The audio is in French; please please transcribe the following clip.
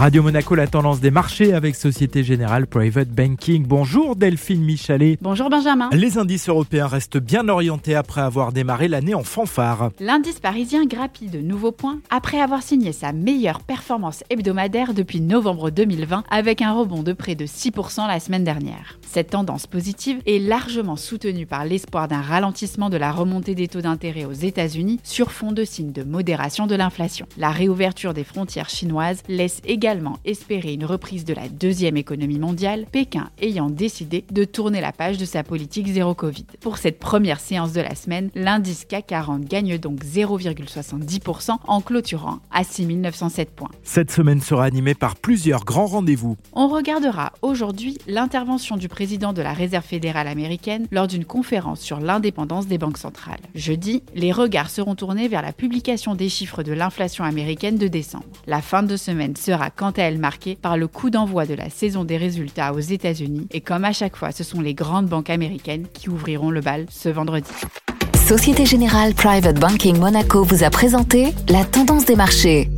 Radio Monaco, la tendance des marchés avec Société Générale Private Banking. Bonjour Delphine Michalet. Bonjour Benjamin. Les indices européens restent bien orientés après avoir démarré l'année en fanfare. L'indice parisien grappille de nouveaux points après avoir signé sa meilleure performance hebdomadaire depuis novembre 2020 avec un rebond de près de 6% la semaine dernière. Cette tendance positive est largement soutenue par l'espoir d'un ralentissement de la remontée des taux d'intérêt aux États-Unis sur fond de signes de modération de l'inflation. La réouverture des frontières chinoises laisse également espérer une reprise de la deuxième économie mondiale, Pékin ayant décidé de tourner la page de sa politique zéro Covid. Pour cette première séance de la semaine, l'indice CAC 40 gagne donc 0,70% en clôturant à 6907 points. Cette semaine sera animée par plusieurs grands rendez-vous. On regardera aujourd'hui l'intervention du président de la Réserve fédérale américaine lors d'une conférence sur l'indépendance des banques centrales. Jeudi, les regards seront tournés vers la publication des chiffres de l'inflation américaine de décembre. La fin de semaine quant à elle marquée par le coup d'envoi de la saison des résultats aux États-Unis et comme à chaque fois, ce sont les grandes banques américaines qui ouvriront le bal ce vendredi. Société Générale Private Banking Monaco vous a présenté la tendance des marchés.